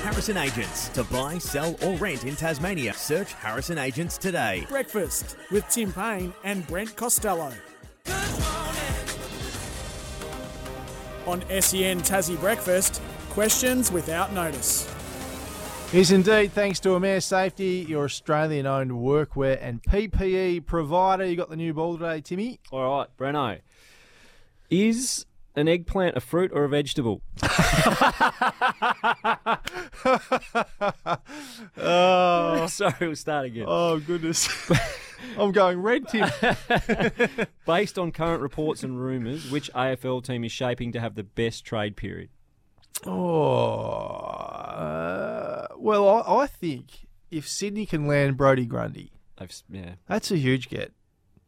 Harrison Agents. To buy, sell, or rent in Tasmania, search Harrison Agents today. Breakfast with Tim Payne and Brent Costello. On SEN Tassie Breakfast, questions without notice. Yes, indeed. Thanks to Amare Safety, your Australian owned workwear and PPE provider. You got the new ball today, Timmy. All right, Breno. Is an eggplant a fruit or a vegetable? Oh, Sorry, we'll start again. oh goodness. I'm going red, Tim. Based on current reports and rumours, which AFL team is shaping to have the best trade period? Oh, uh, well, I, I think if Sydney can land Brodie Grundy, They've, yeah, that's a huge get.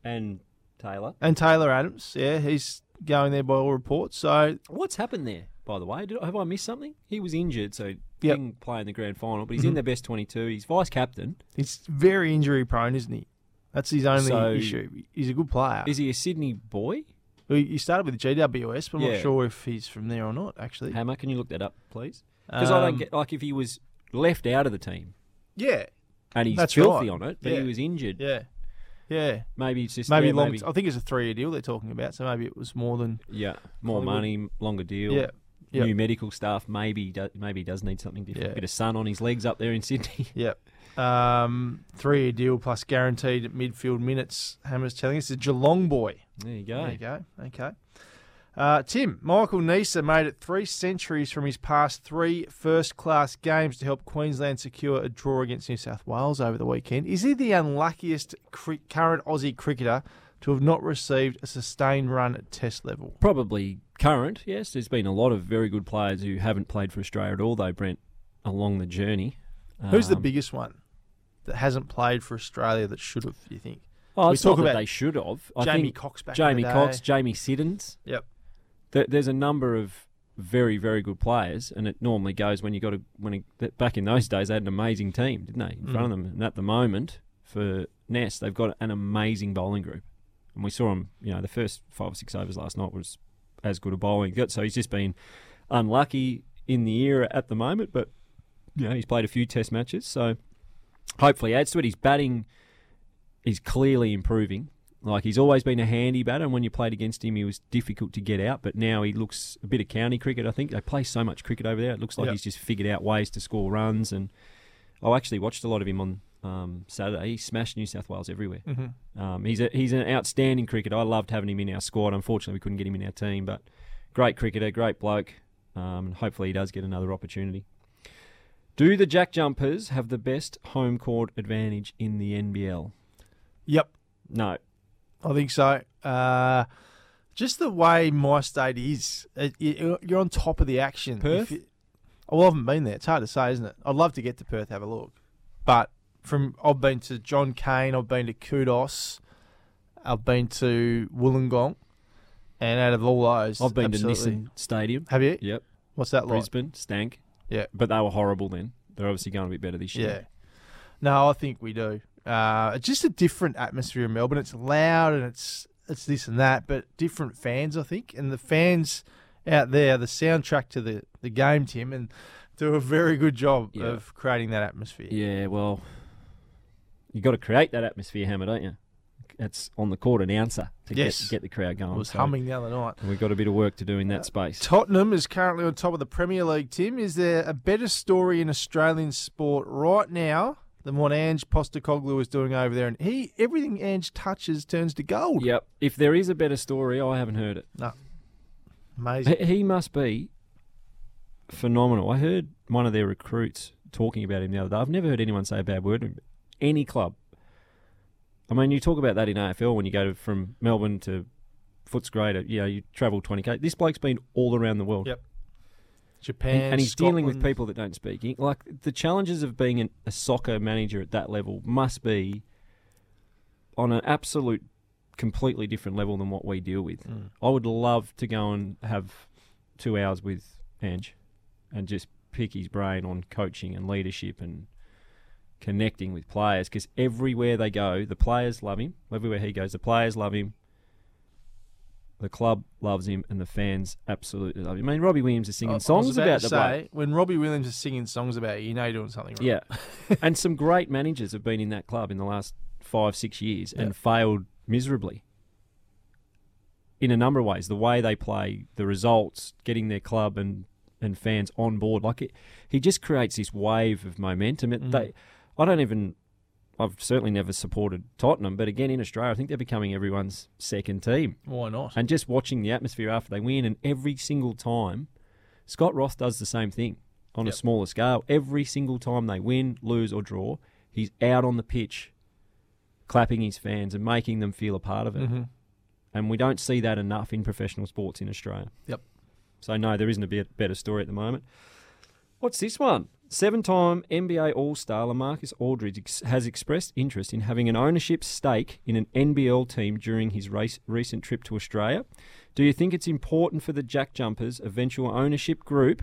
and Taylor. And Taylor Adams, yeah, he's going there by all reports. So What's happened there, by the way? Did, have I missed something? He was injured, so Yep. didn't play in the grand final, but he's in the best 22. He's vice captain. he's very injury prone, isn't he? That's his only So- issue. He's a good player. Is he a Sydney boy? Well, He started with the GWS, but I'm Yeah. not sure if he's from there or not, actually. Hammer, can you look that up, please? Because I Um, don't get, like, if he was left out of the team Yeah, and he's That's filthy right. on it, but Yeah. he was injured, yeah, yeah. maybe it's just Maybe yeah, long. maybe, I think it's a three-year deal they're talking about, so maybe it was more than. yeah, more Hollywood. money, longer deal. Yeah, Yep. New medical staff, maybe do, maybe he does need something different. Yeah. Bit of sun on his legs up there in Sydney. Yep. Um, three-year deal plus guaranteed midfield minutes. Hammer's telling us a Geelong boy. there you go. There you go. Okay. Uh, Tim, Michael Neser made it three centuries from his past three first class games to help Queensland secure a draw against New South Wales over the weekend. Is he the unluckiest cri- current Aussie cricketer to have not received a sustained run at Test level? Probably current, yes. There's been a lot of very good players who haven't played for Australia at all, though, Brent, along the journey. Who's the Um, biggest one that hasn't played for Australia that should have, do you think? Oh, we talk about they should have. I Jamie Cox back Jamie the. Cox, Jamie Siddons. Yep. There- There's a number of very, very good players, and it normally goes when you got a when it, back in those days they had an amazing team, didn't they, in front mm. of them? And at the moment, for Nest, they've got an amazing bowling group, and we saw them. You know, the first five or six overs last night was as good a bowling. So he's just been unlucky in the era at the moment, but you know he's played a few Test matches, so hopefully adds to it. He's batting is clearly improving. Like he's always been a handy batter, and when you played against him, he was difficult to get out. But now he looks a bit of county cricket. I think they play so much cricket over there. It looks like Yep. he's just figured out ways to score runs. And I actually watched a lot of him on um, Saturday. He smashed New South Wales everywhere. Mm-hmm. Um, he's a, he's an outstanding cricketer. I loved having him in our squad. Unfortunately, we couldn't get him in our team, but great cricketer, great bloke. Um, and hopefully, he does get another opportunity. Do the Jack Jumpers have the best home court advantage in the NBL? Yep. No. I think so. Uh, just the way my state is, it, you- you're on top of the action. Perth? If you- well, I haven't been there. It's hard to say, isn't it? I'd love to get to Perth, have a look. But from I've been to John Cain, I've been to Qudos, I've been to Wollongong, and out of all those, I've been absolutely- to Nissan Stadium. Have you? Yep. What's that like? Brisbane stank. Yeah. But they were horrible then. They're obviously going a bit better this year. Yeah. year. No, I think we do. Uh, it's just a different atmosphere in Melbourne. It's loud and it's it's this and that, but different fans, I think. And the fans out there, the soundtrack to the, the game, Tim, and do a very good job Yeah. of creating that atmosphere. Yeah, well, you got to create that atmosphere, Hammer, don't you? That's on the court announcer to Yes. get, get the crowd going. I was So humming the other night. We've got a bit of work to do in that space. Tottenham is currently on top of the Premier League, Tim. Is there a better story in Australian sport right now than what Ange Postecoglou is doing over there? And he everything Ange touches turns to gold. Yep. If there is a better story, I haven't heard it. No. Amazing. He, he must be phenomenal. I heard one of their recruits talking about him the other day. I've never heard anyone say a bad word. Any club. I mean, you talk about that in AFL when you go to, from Melbourne to Footscray, you know, you travel 20k. This bloke's been all around the world. Yep. Japan, And, and he's dealing with people that don't speak. Like the challenges of being an, a soccer manager at that level must be on an absolute, completely different level than what we deal with. Mm. I would love to go and have two hours with Ange and just pick his brain on coaching and leadership and connecting with players because everywhere they go, the players love him. Everywhere he goes, the players love him. The club loves him, and the fans absolutely love him. I mean, Robbie Williams is I- singing I was songs about, to the bloke. say, when Robbie Williams is singing songs about you, you know you're doing something right. Yeah. and some great managers have been in that club in the last five, six years and failed miserably in a number of ways. The way they play, the results, getting their club and, and fans on board. Like it, he just creates this wave of momentum. It, Mhm. they, I don't even. I've certainly never supported Tottenham, but again in Australia, I think they're becoming everyone's second team. Why not? And just watching the atmosphere after they win, and every single time, Scott Roth does the same thing on Yep. a smaller scale. Every single time they win, lose, or draw, he's out on the pitch, clapping his fans and making them feel a part of it. Mhm. And we don't see that enough in professional sports in Australia. Yep. So no, there isn't a bit better story at the moment. What's this one? Seven-time NBA All-Star LaMarcus Aldridge ex- has expressed interest in having an ownership stake in an NBL team during his race- recent trip to Australia. Do you think it's important for the Jack Jumpers' eventual ownership group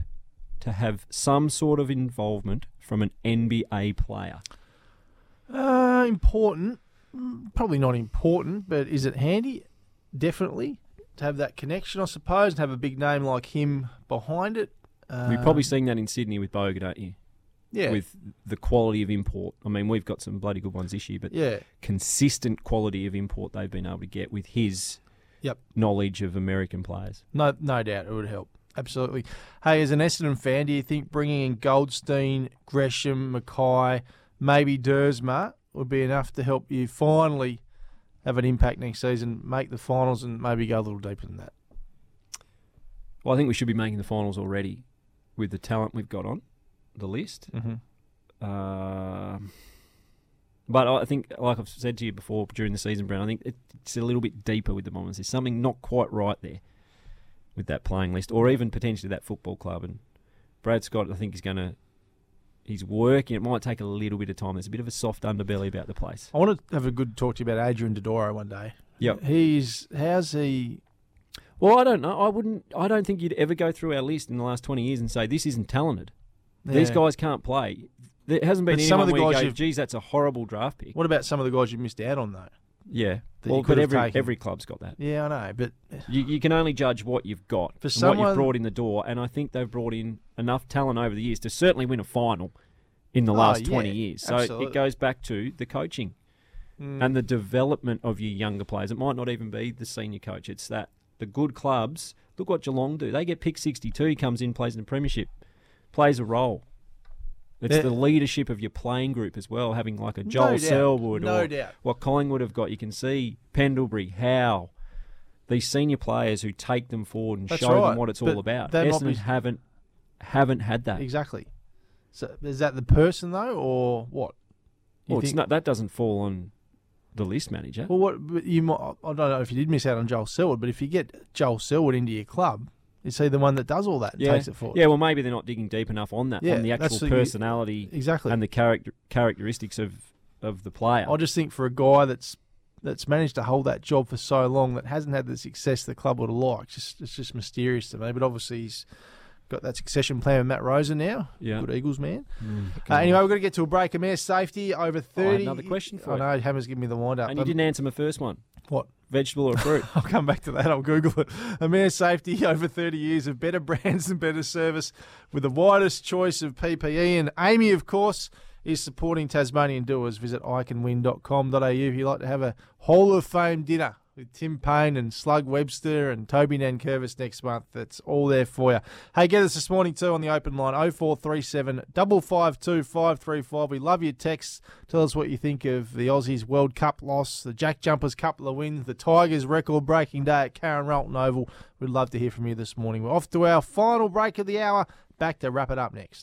to have some sort of involvement from an NBA player? Uh, important. Probably not important, but is it handy? Definitely. To have that connection, I suppose, and have a big name like him behind it. Uh, You're probably seeing that in Sydney with Bogut, aren't you? yeah, With the quality of import. I mean, we've got some bloody good ones this year, but yeah, consistent quality of import they've been able to get with his Yep. knowledge of American players. no, no doubt it would help. Absolutely. Hey, as an Essendon fan, do you think bringing in Goldstein, Gresham, McKay, maybe Duursma would be enough to help you finally have an impact next season, make the finals, and maybe go a little deeper than that? Well, I think we should be making the finals already with the talent we've got on the list. Mm-hmm. Um but I think, like I've said to you before during the season, Brown, I think it's a little bit deeper with the Bombers. There's something not quite right there with that playing list, or even potentially that football club. And Brad Scott, I think, is going to. He's working. It might take a little bit of time. There's a bit of a soft underbelly about the place. I want to have a good talk to you about Adrian Dodoro one day. Yep. He's how's he? Well, I don't know. I wouldn't. I don't think you'd ever go through our list in the last twenty years and say this isn't talented. These guys can't play. There hasn't been But anyone some of the where you guys go, geez, that's a horrible draft pick. What about some of the guys you missed out on though? Yeah. Well, you could but every taken? every club's got that. Yeah, I know, but You, you can only judge what you've got For and what you've brought in the door, and I think they've brought in enough talent over the years to certainly win a final in the Oh, last yeah, twenty years. So absolutely. it goes back to the coaching mm, and the development of your younger players. It might not even be the senior coach. It's that the good clubs. Look what Geelong do. They get pick sixty-two. He comes in, plays in the premiership, plays a role. It's Yeah. the leadership of your playing group as well, having like a Joel doubt, Selwood no or doubt. what Collingwood have got. You can see Pendlebury, Howe, these senior players who take them forward and That's show right, them what it's but all about. they Essendon be- haven't haven't had that. exactly. So is that the person though, or what? You Well, it's think- not, that doesn't fall on the list manager. Well, what but you might? I don't know if you did miss out on Joel Selwood, but if you get Joel Selwood into your club, is he the one that does all that and yeah, takes it forward? yeah. Well, maybe they're not digging deep enough on that, Yeah, on the actual personality exactly. and the character characteristics of of the player. I just think for a guy that's that's managed to hold that job for so long that hasn't had the success the club would have liked, just it's just mysterious to me. But obviously he's got that succession plan with Matt Rosa now. Yeah. Good Eagles man. Mm, Uh, anyway, we've got to get to a break. Amare safety over thirty. another question for I you. know Hammer's giving me the wind up. and you Um, didn't answer my first one. What? Vegetable or fruit? I'll come back to that. I'll Google it. Mere safety over 30 years of better brands and better service with the widest choice of PPE. And Amy, of course, is supporting Tasmanian doers. Visit iconwin.com.au if you'd like to have a Hall of Fame dinner with Tim Payne and Slug Webster and Toby Nankervis next month. That's all there for you. Hey, get us this morning too on the open line 0437 552 535. We love your texts. Tell us what you think of the Aussies World Cup loss, the Jack Jumpers couple of wins, the Tigers record breaking day at Karen Rolton Oval. We'd love to hear from you this morning. We're off to our final break of the hour. Back to wrap it up next.